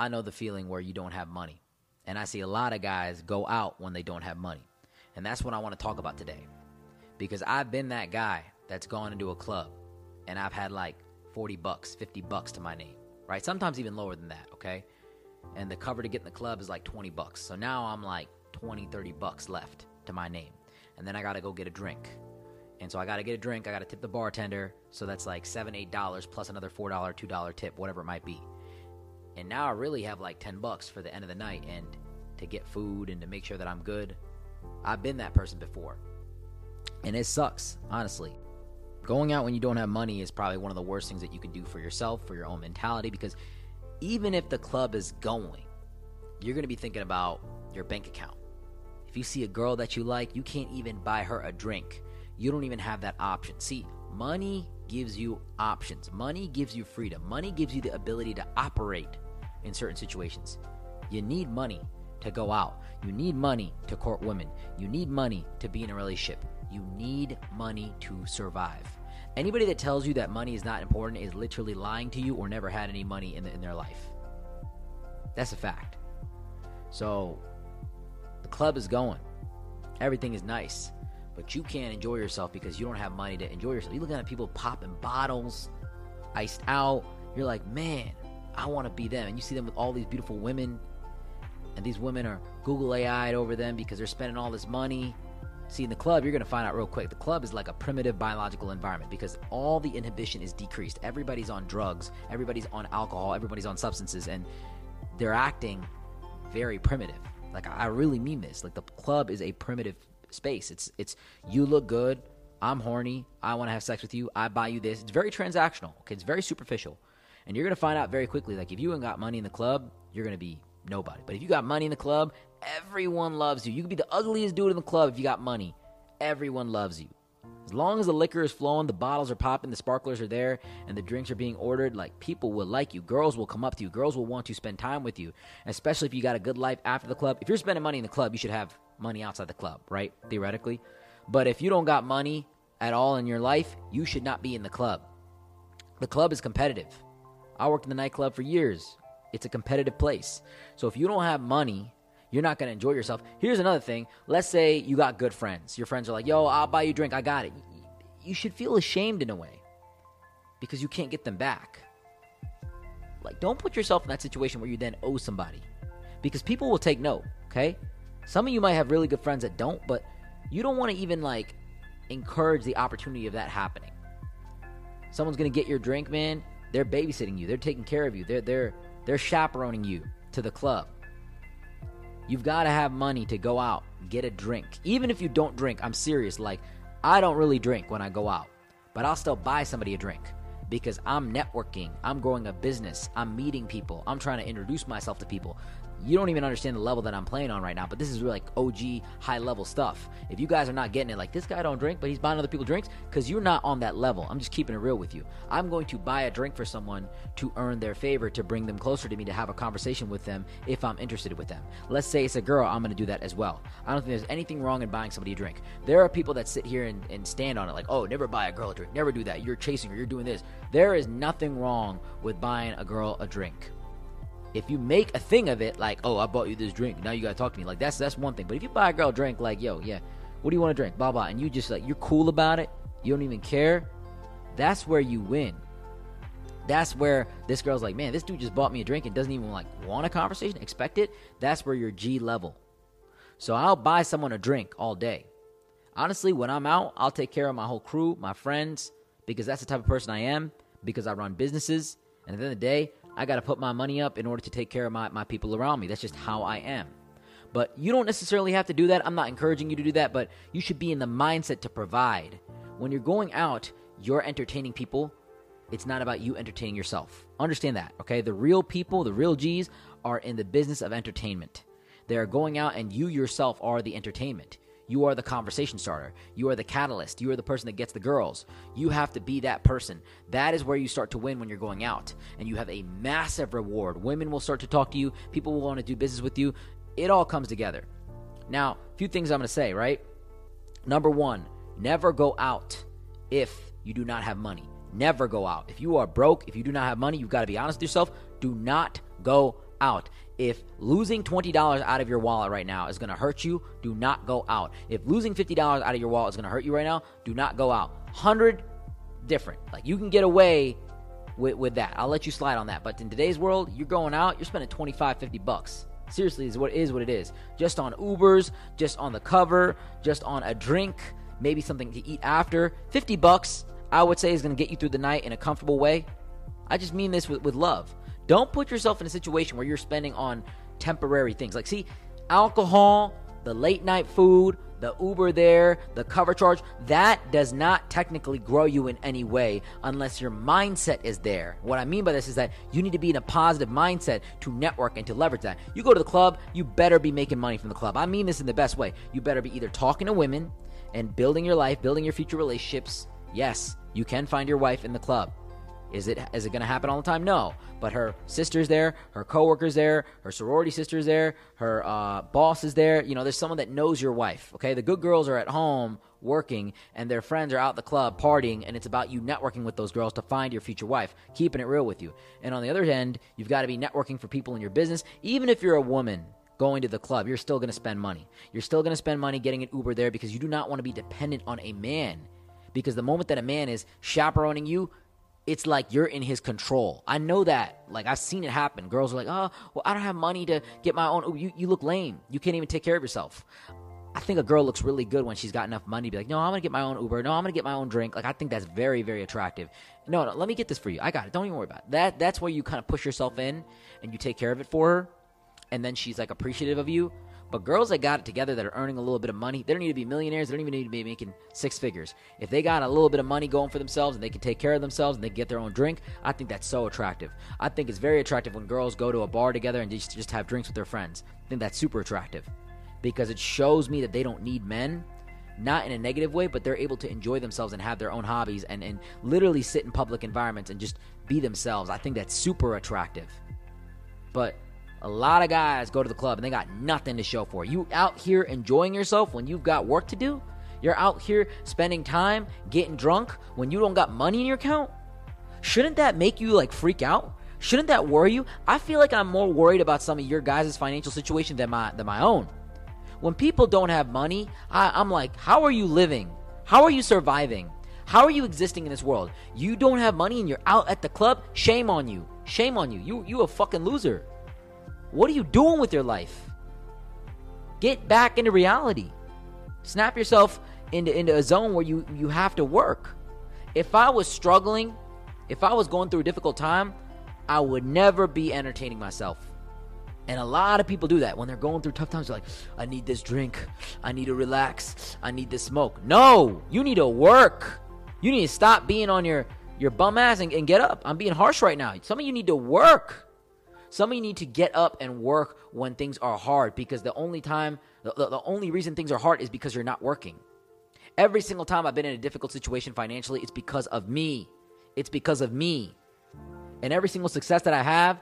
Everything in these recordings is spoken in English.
I know the feeling where you don't have money. And I see a lot of guys go out when they don't have money. And that's what I want to talk about today. Because I've been that guy that's gone into a club and I've had like 40 bucks, 50 bucks to my name, right? Sometimes even lower than that, okay? And the cover to get in the club is like 20 bucks. So now I'm like 20, 30 bucks left to my name. And then I got to go get a drink. And so I got to get a drink. I got to tip the bartender. So that's like seven, eight dollars plus another four dollar, two dollar tip, whatever it might be. And now I really have like 10 bucks for the end of the night and to get food and to make sure that I'm good. I've been that person before. And it sucks, honestly. Going out when you don't have money is probably one of the worst things that you can do for yourself, for your own mentality, because even if the club is going, you're going to be thinking about your bank account. If you see a girl that you like, you can't even buy her a drink. You don't even have that option. See, money gives you options. Money gives you freedom. Money gives you the ability to operate in certain situations. You need money to go out. You need money to court women. You need money to be in a relationship. You need money to survive. Anybody that tells you that money is not important is literally lying to you or never had any money in, the, in their life. That's a fact. So, the club is going. Everything is nice. But you can't enjoy yourself because you don't have money to enjoy yourself. You're looking at people popping bottles, iced out. You're like, man, I want to be them. And you see them with all these beautiful women. And these women are googly-eyed over them because they're spending all this money. See, in the club, you're going to find out real quick. The club is like a primitive biological environment because all the inhibition is decreased. Everybody's on drugs, everybody's on alcohol, everybody's on substances, and they're acting very primitive. Like, I really mean this. Like, the club is a primitive space. It's it's you look good. I'm horny. I want to have sex with you. I buy you this. It's very transactional. Okay, it's very superficial, and you're gonna find out very quickly. Like if you ain't got money in the club, you're gonna be nobody. But if you got money in the club, everyone loves you. You can be the ugliest dude in the club if you got money. Everyone loves you. As long as the liquor is flowing, the bottles are popping, the sparklers are there, and the drinks are being ordered, like people will like you. Girls will come up to you. Girls will want to spend time with you, especially if you got a good life after the club. If you're spending money in the club, you should have money outside the club, right? Theoretically. But if you don't got money at all in your life, you should not be in the club. The club is competitive. I worked in the nightclub for years. It's a competitive place. So if you don't have money, you're not going to enjoy yourself. Here's another thing. Let's say you got good friends. Your friends are like, yo, I'll buy you a drink. I got it. You should feel ashamed in a way because you can't get them back. Like, don't put yourself in that situation where you then owe somebody because people will take note, okay? Some of you might have really good friends that don't, but you don't want to even like encourage the opportunity of that happening. Someone's gonna get your drink, man. They're babysitting you. They're taking care of you. They're they're they're chaperoning you to the club. You've got to have money to go out, get a drink. Even if you don't drink, I'm serious. Like I don't really drink when I go out, but I'll still buy somebody a drink because I'm networking, I'm growing a business, I'm meeting people, I'm trying to introduce myself to people you don't even understand the level that I'm playing on right now. But this is like OG high level stuff. If you guys are not getting it, like this guy don't drink, but he's buying other people drinks, because you're not on that level. I'm just keeping it real with you. I'm going to buy a drink for someone to earn their favor, to bring them closer to me, to have a conversation with them if I'm interested with them. Let's say it's a girl, I'm going to do that as well. I don't think there's anything wrong in buying somebody a drink. There are people that sit here and, and stand on it, like, oh, never buy a girl a drink, never do that. You're chasing her, you're doing this. There is nothing wrong with buying a girl a drink if you make a thing of it, like, oh, I bought you this drink, now you gotta talk to me, like that's that's one thing. But if you buy a girl a drink, like, yo, yeah, what do you want to drink, blah blah, and you just like you're cool about it, you don't even care, that's where you win. That's where this girl's like, man, this dude just bought me a drink and doesn't even like want a conversation, expect it. That's where you're G level. So I'll buy someone a drink all day. Honestly, when I'm out, I'll take care of my whole crew, my friends, because that's the type of person I am. Because I run businesses, and at the end of the day, I got to put my money up in order to take care of my, my people around me. That's just how I am. But you don't necessarily have to do that. I'm not encouraging you to do that, but you should be in the mindset to provide. When you're going out, you're entertaining people. It's not about you entertaining yourself. Understand that, okay? The real people, the real G's, are in the business of entertainment. They are going out, and you yourself are the entertainment. You are the conversation starter. You are the catalyst. You are the person that gets the girls. You have to be that person. That is where you start to win when you're going out. And you have a massive reward. Women will start to talk to you, people will want to do business with you. It all comes together. Now, a few things I'm going to say, right? Number one, never go out if you do not have money. Never go out. If you are broke, if you do not have money, you've got to be honest with yourself. Do not go out. If losing $20 out of your wallet right now is going to hurt you, do not go out. If losing $50 out of your wallet is going to hurt you right now, do not go out. 100 different. Like you can get away with, with that. I'll let you slide on that. But in today's world, you're going out, you're spending 25, 50 bucks. Seriously, is what is what it is. Just on Ubers, just on the cover, just on a drink, maybe something to eat after. 50 bucks, I would say, is going to get you through the night in a comfortable way. I just mean this with, with love. Don't put yourself in a situation where you're spending on temporary things. Like, see, alcohol, the late night food, the Uber there, the cover charge, that does not technically grow you in any way unless your mindset is there. What I mean by this is that you need to be in a positive mindset to network and to leverage that. You go to the club, you better be making money from the club. I mean this in the best way. You better be either talking to women and building your life, building your future relationships. Yes, you can find your wife in the club. Is it is it going to happen all the time? No. But her sister's there, her coworkers there, her sorority sister's there, her uh, boss is there. You know, there's someone that knows your wife. Okay, the good girls are at home working, and their friends are out the club partying, and it's about you networking with those girls to find your future wife, keeping it real with you. And on the other end, you've got to be networking for people in your business, even if you're a woman going to the club, you're still going to spend money. You're still going to spend money getting an Uber there because you do not want to be dependent on a man. Because the moment that a man is chaperoning you, it's like you're in his control. I know that. Like I've seen it happen. Girls are like, "Oh, well, I don't have money to get my own." You you look lame. You can't even take care of yourself. I think a girl looks really good when she's got enough money to be like, "No, I'm gonna get my own Uber. No, I'm gonna get my own drink." Like I think that's very very attractive. No, no, let me get this for you. I got it. Don't even worry about it. that. That's where you kind of push yourself in and you take care of it for her, and then she's like appreciative of you. But girls that got it together that are earning a little bit of money, they don't need to be millionaires. They don't even need to be making six figures. If they got a little bit of money going for themselves and they can take care of themselves and they get their own drink, I think that's so attractive. I think it's very attractive when girls go to a bar together and just, just have drinks with their friends. I think that's super attractive because it shows me that they don't need men. Not in a negative way, but they're able to enjoy themselves and have their own hobbies and, and literally sit in public environments and just be themselves. I think that's super attractive. But a lot of guys go to the club and they got nothing to show for. You out here enjoying yourself when you've got work to do? You're out here spending time getting drunk when you don't got money in your account? Shouldn't that make you like freak out? Shouldn't that worry you? I feel like I'm more worried about some of your guys' financial situation than my than my own. When people don't have money, I, I'm like, how are you living? How are you surviving? How are you existing in this world? You don't have money and you're out at the club? Shame on you. Shame on you. You you a fucking loser. What are you doing with your life? Get back into reality. Snap yourself into, into a zone where you, you have to work. If I was struggling, if I was going through a difficult time, I would never be entertaining myself. And a lot of people do that when they're going through tough times. They're like, I need this drink. I need to relax. I need this smoke. No, you need to work. You need to stop being on your, your bum ass and, and get up. I'm being harsh right now. Some of you need to work. Some of you need to get up and work when things are hard because the only time, the, the, only reason things are hard is because you're not working. Every single time I've been in a difficult situation financially, it's because of me. It's because of me. And every single success that I have,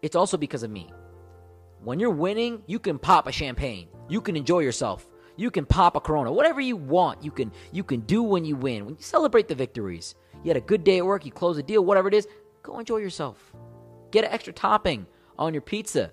it's also because of me. When you're winning, you can pop a champagne. You can enjoy yourself. You can pop a Corona. Whatever you want, you can you can do when you win. When you celebrate the victories. You had a good day at work, you close a deal, whatever it is, go enjoy yourself. Get an extra topping on your pizza.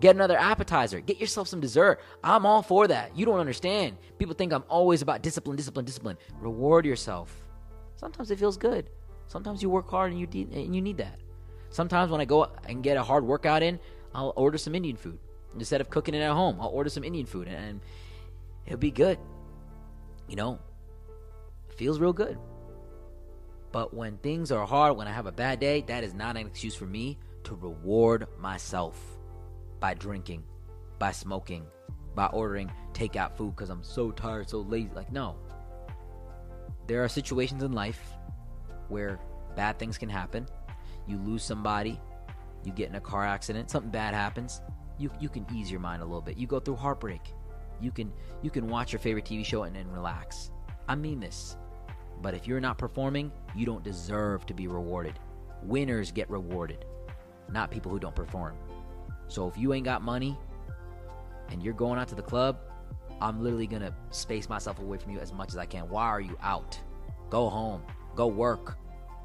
Get another appetizer. Get yourself some dessert. I'm all for that. You don't understand. People think I'm always about discipline, discipline, discipline. Reward yourself. Sometimes it feels good. Sometimes you work hard and you, de- and you need that. Sometimes when I go and get a hard workout in, I'll order some Indian food. Instead of cooking it at home, I'll order some Indian food and it'll be good. You know, it feels real good. But when things are hard, when I have a bad day, that is not an excuse for me to reward myself by drinking, by smoking, by ordering takeout food because I'm so tired, so lazy. Like, no. There are situations in life where bad things can happen. You lose somebody, you get in a car accident, something bad happens. You, you can ease your mind a little bit. You go through heartbreak. You can you can watch your favorite TV show and then relax. I mean this. But if you're not performing, you don't deserve to be rewarded. Winners get rewarded, not people who don't perform. So if you ain't got money and you're going out to the club, I'm literally gonna space myself away from you as much as I can. Why are you out? Go home. Go work.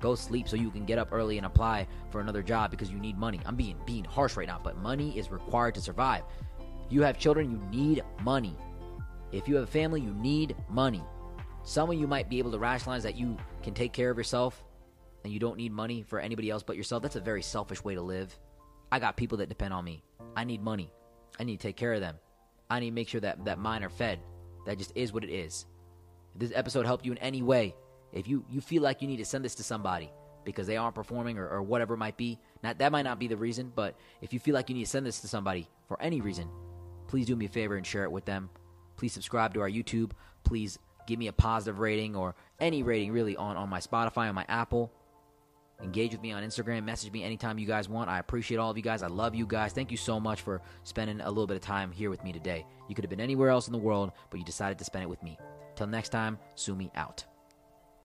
Go sleep so you can get up early and apply for another job because you need money. I'm being being harsh right now, but money is required to survive. You have children, you need money. If you have a family, you need money. Some of you might be able to rationalize that you can take care of yourself and you don't need money for anybody else but yourself. That's a very selfish way to live. I got people that depend on me. I need money. I need to take care of them. I need to make sure that, that mine are fed. That just is what it is. If this episode helped you in any way, if you, you feel like you need to send this to somebody because they aren't performing or, or whatever it might be, not, that might not be the reason, but if you feel like you need to send this to somebody for any reason, please do me a favor and share it with them. Please subscribe to our YouTube. Please give me a positive rating or any rating really on, on my Spotify, on my Apple. Engage with me on Instagram. Message me anytime you guys want. I appreciate all of you guys. I love you guys. Thank you so much for spending a little bit of time here with me today. You could have been anywhere else in the world, but you decided to spend it with me. Till next time, Sumi out.